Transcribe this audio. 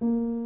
If